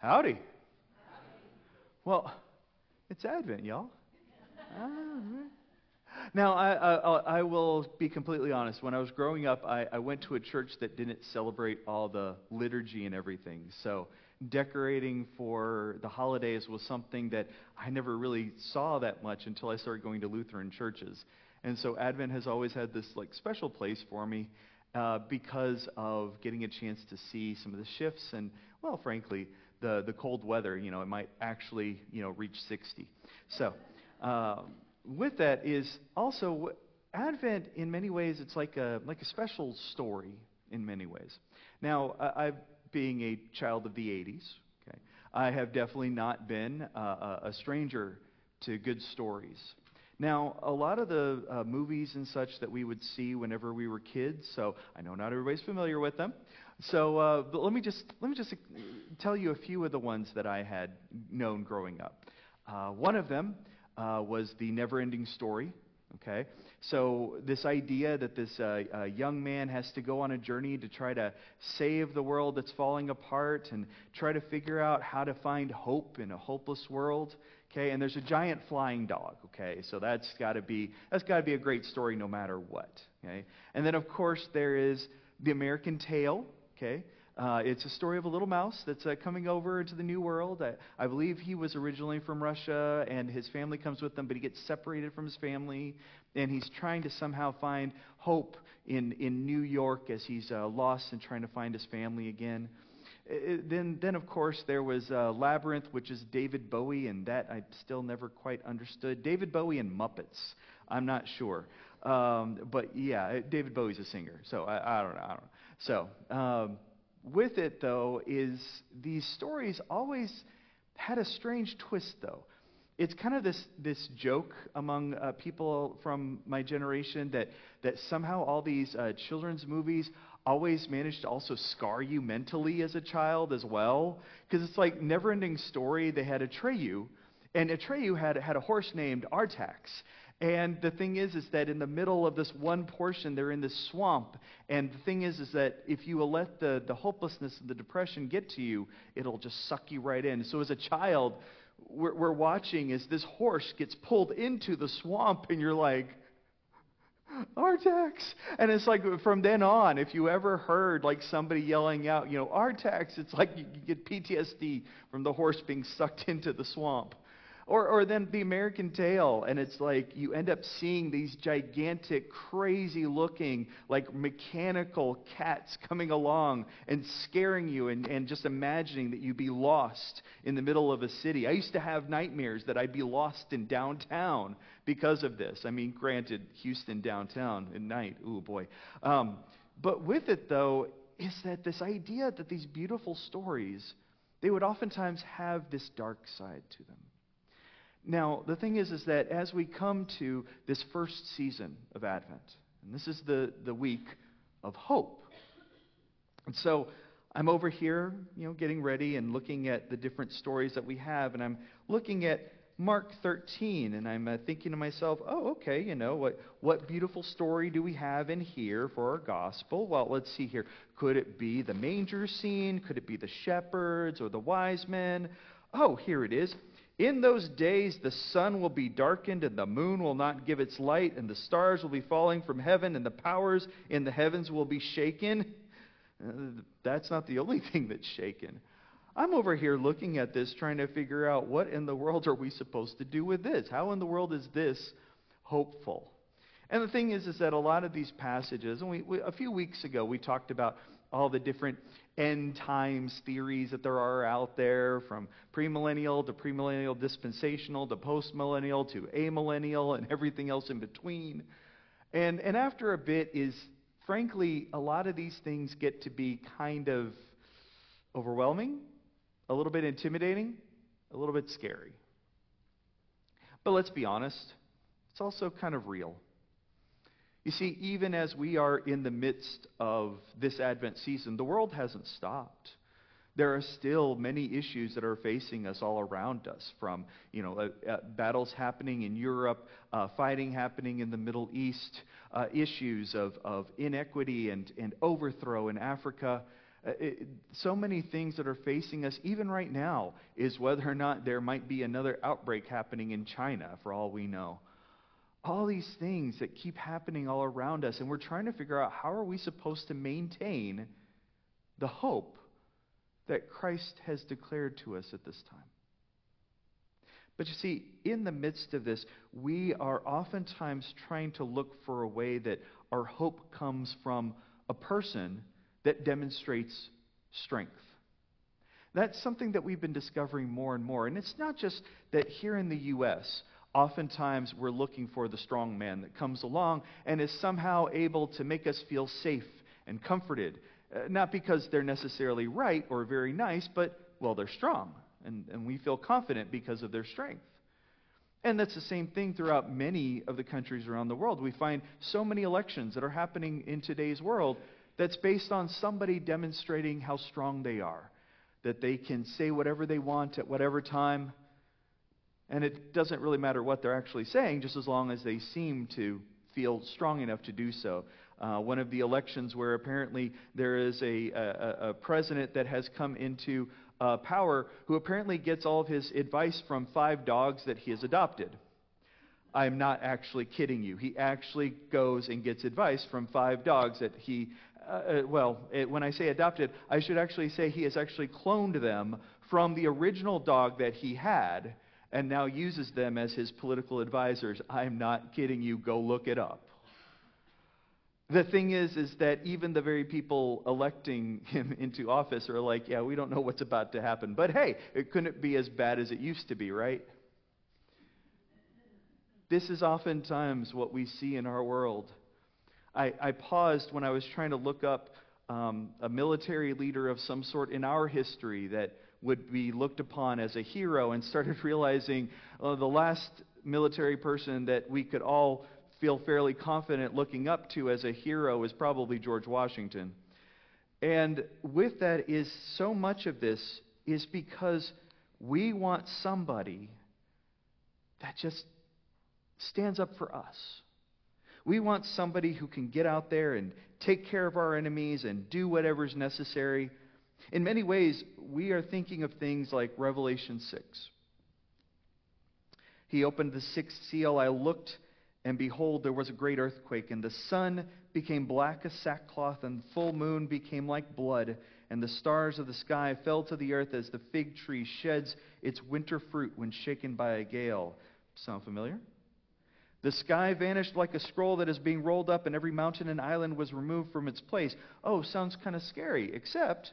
Howdy. Well, it's Advent, y'all. Ah, now, I, I, I, will be completely honest. When I was growing up, I, I went to a church that didn't celebrate all the liturgy and everything. So, decorating for the holidays was something that I never really saw that much until I started going to Lutheran churches. And so, Advent has always had this like special place for me uh, because of getting a chance to see some of the shifts and, well, frankly, the, the cold weather. You know, it might actually, you know, reach 60. So, um, with that is also Advent. In many ways, it's like a like a special story. In many ways. Now, I, I being a child of the 80s, okay, I have definitely not been uh, a stranger to good stories. Now, a lot of the uh, movies and such that we would see whenever we were kids, so I know not everybody's familiar with them. So, uh, let me just let me just tell you a few of the ones that I had known growing up. Uh, one of them uh, was the never-ending story. Okay, so this idea that this uh, uh, young man has to go on a journey to try to save the world that's falling apart and try to figure out how to find hope in a hopeless world. Okay, and there's a giant flying dog. Okay, so that's got to be that's got to be a great story no matter what. Okay, and then of course there is the American Tail. Okay, uh, it's a story of a little mouse that's uh, coming over into the new world. I, I, believe he was originally from Russia, and his family comes with him, but he gets separated from his family, and he's trying to somehow find hope in, in New York as he's uh, lost and trying to find his family again. It, uh, then, then, of course, there was uh, Labyrinth, which is David Bowie, and that I still never quite understood. David Bowie and Muppets. I'm not sure. Um, but yeah, David Bowie's a singer, so I, I don't know. I don't know. So. Um, with it, though, is these stories always had a strange twist, though. It's kind of this, this joke among uh, people from my generation that, that somehow all these uh, children's movies always manage to also scar you mentally as a child as well. Because it's like never ending story. They had Atreyu, and Atreyu had, had a horse named Artax. And the thing is, is that in the middle of this one portion, they're in this swamp. And the thing is, is that if you let the, the hopelessness and the depression get to you, it'll just suck you right in. So as a child, we're, we're watching as this horse gets pulled into the swamp, and you're like, Artax. And it's like from then on, if you ever heard like somebody yelling out, you know, Artax, it's like you, you get PTSD from the horse being sucked into the swamp. Or, or then the American Tail, and it's like you end up seeing these gigantic, crazy looking, like mechanical cats coming along and scaring you and, and just imagining that you'd be lost in the middle of a city. I used to have nightmares that I'd be lost in downtown because of this. I mean, granted, Houston downtown at night, ooh boy. Um, but with it, though, is that this idea that these beautiful stories, they would oftentimes have this dark side to them. Now, the thing is, is that as we come to this first season of Advent, and this is the, the week of hope. And so I'm over here, you know, getting ready and looking at the different stories that we have, and I'm looking at Mark 13, and I'm uh, thinking to myself, oh, okay, you know, what, what beautiful story do we have in here for our gospel? Well, let's see here. Could it be the manger scene? Could it be the shepherds or the wise men? Oh, here it is. In those days, the sun will be darkened, and the moon will not give its light, and the stars will be falling from heaven, and the powers in the heavens will be shaken. That's not the only thing that's shaken. I'm over here looking at this, trying to figure out what in the world are we supposed to do with this? How in the world is this hopeful? And the thing is, is that a lot of these passages, and we, we, a few weeks ago we talked about all the different end times theories that there are out there, from premillennial to premillennial dispensational to postmillennial to amillennial and everything else in between. And, and after a bit is, frankly, a lot of these things get to be kind of overwhelming, a little bit intimidating, a little bit scary. But let's be honest, it's also kind of real. You see, even as we are in the midst of this Advent season, the world hasn't stopped. There are still many issues that are facing us all around us, from you know uh, uh, battles happening in Europe, uh, fighting happening in the Middle East, uh, issues of, of inequity and, and overthrow in Africa. Uh, it, so many things that are facing us, even right now, is whether or not there might be another outbreak happening in China, for all we know. All these things that keep happening all around us, and we're trying to figure out how are we supposed to maintain the hope that Christ has declared to us at this time. But you see, in the midst of this, we are oftentimes trying to look for a way that our hope comes from a person that demonstrates strength. That's something that we've been discovering more and more. And it's not just that here in the U.S., oftentimes we're looking for the strong man that comes along and is somehow able to make us feel safe and comforted. Uh, not because they're necessarily right or very nice, but, well, they're strong and, and we feel confident because of their strength. And that's the same thing throughout many of the countries around the world. We find so many elections that are happening in today's world that's based on somebody demonstrating how strong they are, that they can say whatever they want at whatever time, and it doesn't really matter what they're actually saying, just as long as they seem to feel strong enough to do so. Uh, one of the elections where apparently there is a, a, a president that has come into uh, power who apparently gets all of his advice from five dogs that he has adopted. I'm not actually kidding you. He actually goes and gets advice from five dogs that he, uh, uh, well, it, when I say adopted, I should actually say he has actually cloned them from the original dog that he had and now uses them as his political advisors. I'm not kidding you. Go look it up. The thing is, is that even the very people electing him into office are like, yeah, we don't know what's about to happen. But hey, it couldn't be as bad as it used to be, right? This is oftentimes what we see in our world. I, I paused when I was trying to look up um, a military leader of some sort in our history that would be looked upon as a hero and started realizing uh, the last military person that we could all feel fairly confident looking up to as a hero is probably George Washington. And with that is so much of this is because we want somebody that just stands up for us. We want somebody who can get out there and take care of our enemies and do whatever's necessary. In many ways, we are thinking of things like Revelation 6. He opened the sixth seal. I looked and behold, there was a great earthquake, and the sun became black as sackcloth, and the full moon became like blood, and the stars of the sky fell to the earth as the fig tree sheds its winter fruit when shaken by a gale. Sound familiar? The sky vanished like a scroll that is being rolled up, and every mountain and island was removed from its place. Oh, sounds kind of scary, except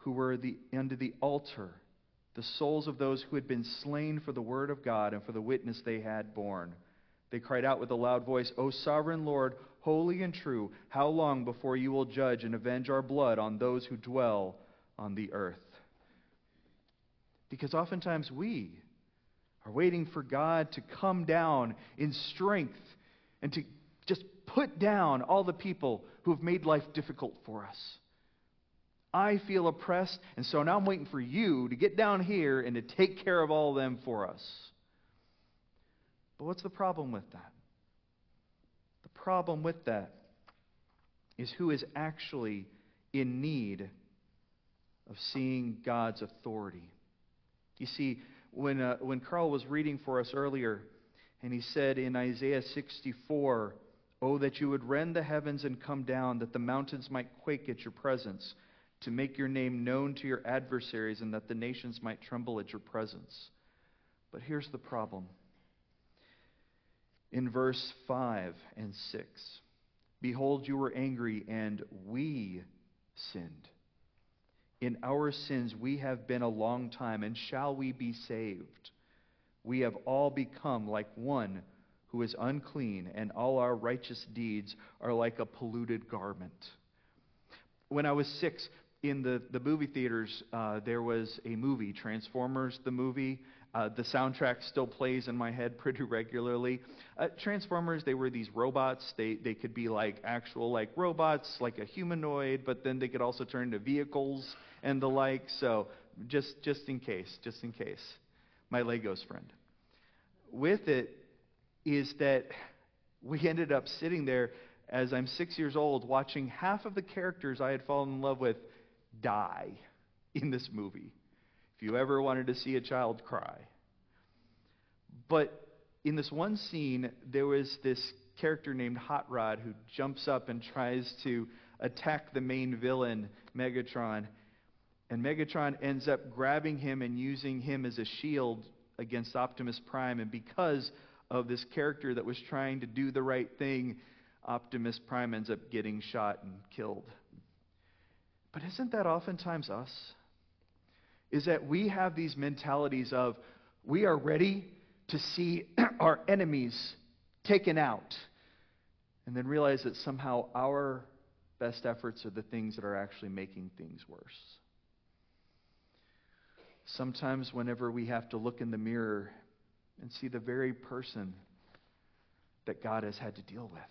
who were the, under the altar, the souls of those who had been slain for the word of God and for the witness they had borne. They cried out with a loud voice, O sovereign Lord, holy and true, how long before you will judge and avenge our blood on those who dwell on the earth? Because oftentimes we are waiting for God to come down in strength and to just put down all the people who have made life difficult for us. I feel oppressed, and so now I'm waiting for you to get down here and to take care of all of them for us. But what's the problem with that? The problem with that is who is actually in need of seeing God's authority. You see, when, uh, when Carl was reading for us earlier, and he said in Isaiah 64, Oh, that you would rend the heavens and come down, that the mountains might quake at your presence, to make your name known to your adversaries, and that the nations might tremble at your presence. But here's the problem in verse 5 and 6. Behold, you were angry, and we sinned. In our sins we have been a long time, and shall we be saved? We have all become like one who is unclean, and all our righteous deeds are like a polluted garment. When I was six, in the, the movie theaters, uh, there was a movie, Transformers, the movie. Uh, the soundtrack still plays in my head pretty regularly. Uh, Transformers, they were these robots. They, they could be like actual like robots, like a humanoid, but then they could also turn into vehicles and the like. So just just in case, just in case, my Legos friend. With it is that we ended up sitting there as I'm six years old watching half of the characters I had fallen in love with die in this movie. If you ever wanted to see a child cry. But in this one scene, there was this character named Hot Rod who jumps up and tries to attack the main villain, Megatron. And Megatron ends up grabbing him and using him as a shield against Optimus Prime. And because of this character that was trying to do the right thing, Optimus Prime ends up getting shot and killed. But isn't that oftentimes us? Is that we have these mentalities of we are ready to see our enemies taken out, and then realize that somehow our best efforts are the things that are actually making things worse. Sometimes, whenever we have to look in the mirror and see the very person that God has had to deal with,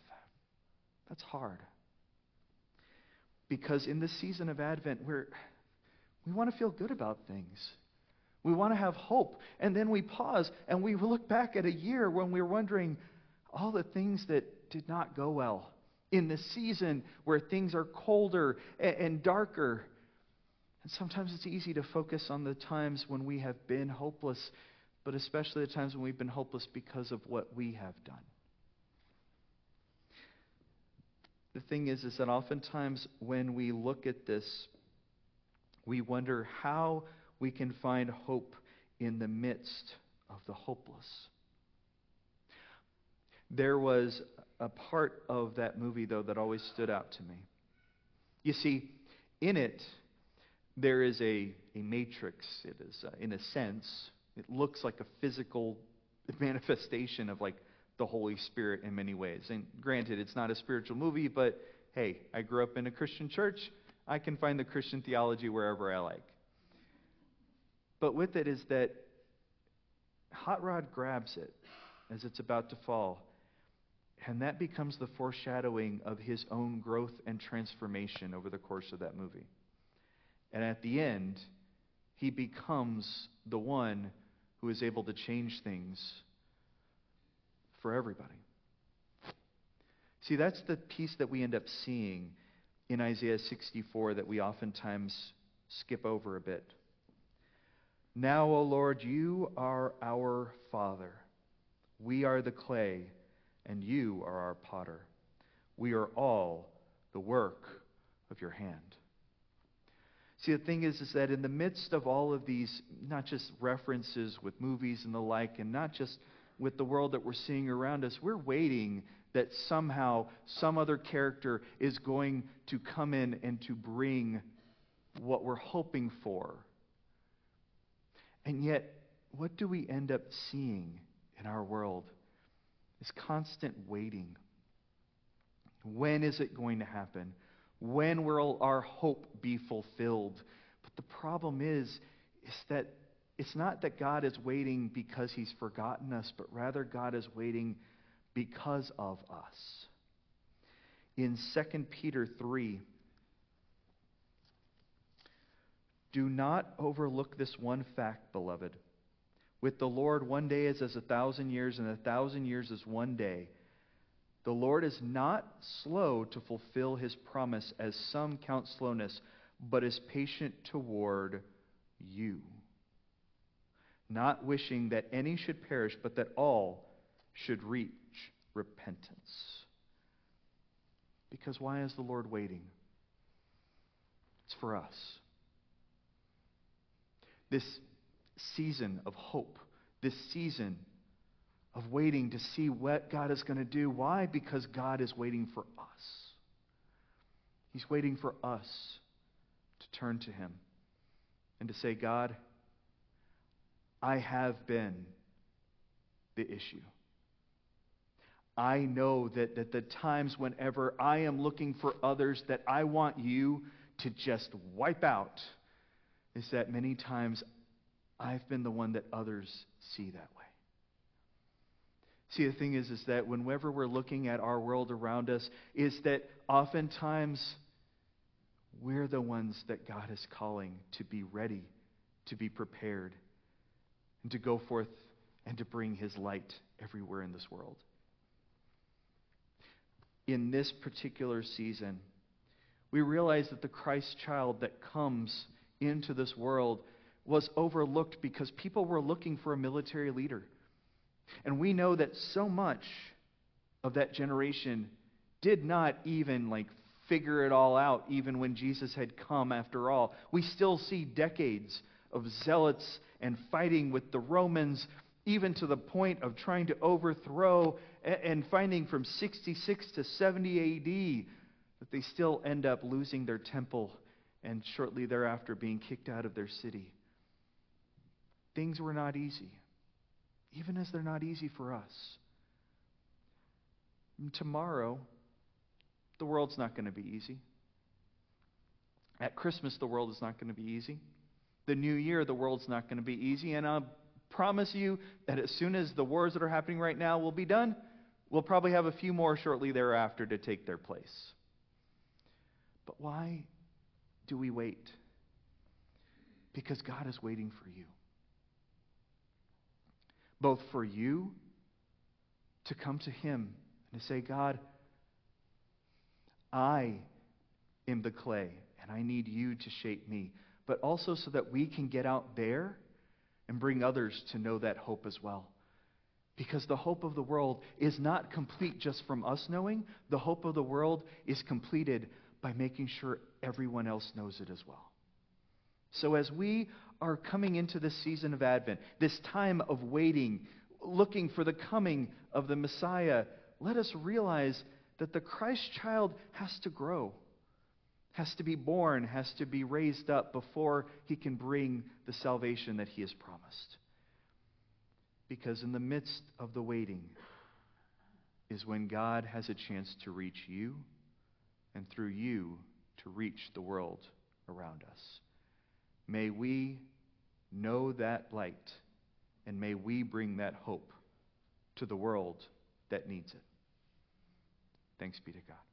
that's hard. Because in this season of Advent, we're, we want to feel good about things. We want to have hope. And then we pause and we look back at a year when we we're wondering all the things that did not go well. In this season where things are colder and, and darker. And sometimes it's easy to focus on the times when we have been hopeless, but especially the times when we've been hopeless because of what we have done. The thing is, is that oftentimes when we look at this, we wonder how we can find hope in the midst of the hopeless. There was a part of that movie, though, that always stood out to me. You see, in it, there is a, a matrix. It is, uh, in a sense, it looks like a physical manifestation of like the Holy Spirit in many ways. And granted, it's not a spiritual movie, but hey, I grew up in a Christian church. I can find the Christian theology wherever I like. But with it is that Hot Rod grabs it as it's about to fall. And that becomes the foreshadowing of his own growth and transformation over the course of that movie. And at the end, he becomes the one who is able to change things for everybody. See, that's the piece that we end up seeing in Isaiah 64 that we oftentimes skip over a bit. Now, O Lord, you are our Father. We are the clay, and you are our potter. We are all the work of your hand. See, the thing is, is that in the midst of all of these, not just references with movies and the like, and not just with the world that we're seeing around us, we're waiting that somehow some other character is going to come in and to bring what we're hoping for. And yet, what do we end up seeing in our world? Is constant waiting. When is it going to happen? When will our hope be fulfilled? But the problem is, is that it's not that God is waiting because he's forgotten us, but rather God is waiting because of us. In 2 Peter 3, do not overlook this one fact, beloved. With the Lord, one day is as a thousand years, and a thousand years is one day. The Lord is not slow to fulfill his promise, as some count slowness, but is patient toward you not wishing that any should perish, but that all should reach repentance. Because why is the Lord waiting? It's for us. This season of hope, this season of waiting to see what God is going to do. Why? Because God is waiting for us. He's waiting for us to turn to Him and to say, God, I have been the issue. I know that, that the times whenever I am looking for others, that I want you to just wipe out is that many times I've been the one that others see that way. See, the thing is, is that whenever we're looking at our world around us, is that oftentimes we're the ones that God is calling to be ready, to be prepared, and to go forth and to bring His light everywhere in this world. In this particular season, we realize that the Christ child that comes into this world was overlooked because people were looking for a military leader. And we know that so much of that generation did not even like figure it all out even when Jesus had come after all. We still see decades of zealots and fighting with the Romans even to the point of trying to overthrow and finding from 66 to 70 AD that they still end up losing their temple and shortly thereafter being kicked out of their city. Things were not easy, even as they're not easy for us. And tomorrow, the world's not going to be easy. At Christmas, the world is not going to be easy. The new year, the world's not going to be easy. And I promise you that as soon as the wars that are happening right now will be done, we'll probably have a few more shortly thereafter to take their place. But why do we wait? Because God is waiting for you. Both for you to come to Him and to say, God, I am the clay, and I need you to shape me. But also so that we can get out there and bring others to know that hope as well. Because the hope of the world is not complete just from us knowing, the hope of the world is completed by making sure everyone else knows it as well. So, as we are coming into this season of Advent, this time of waiting, looking for the coming of the Messiah, let us realize that the Christ child has to grow, has to be born, has to be raised up before he can bring the salvation that he has promised. Because in the midst of the waiting is when God has a chance to reach you and through you to reach the world around us. May we know that light and may we bring that hope to the world that needs it. Thanks be to God.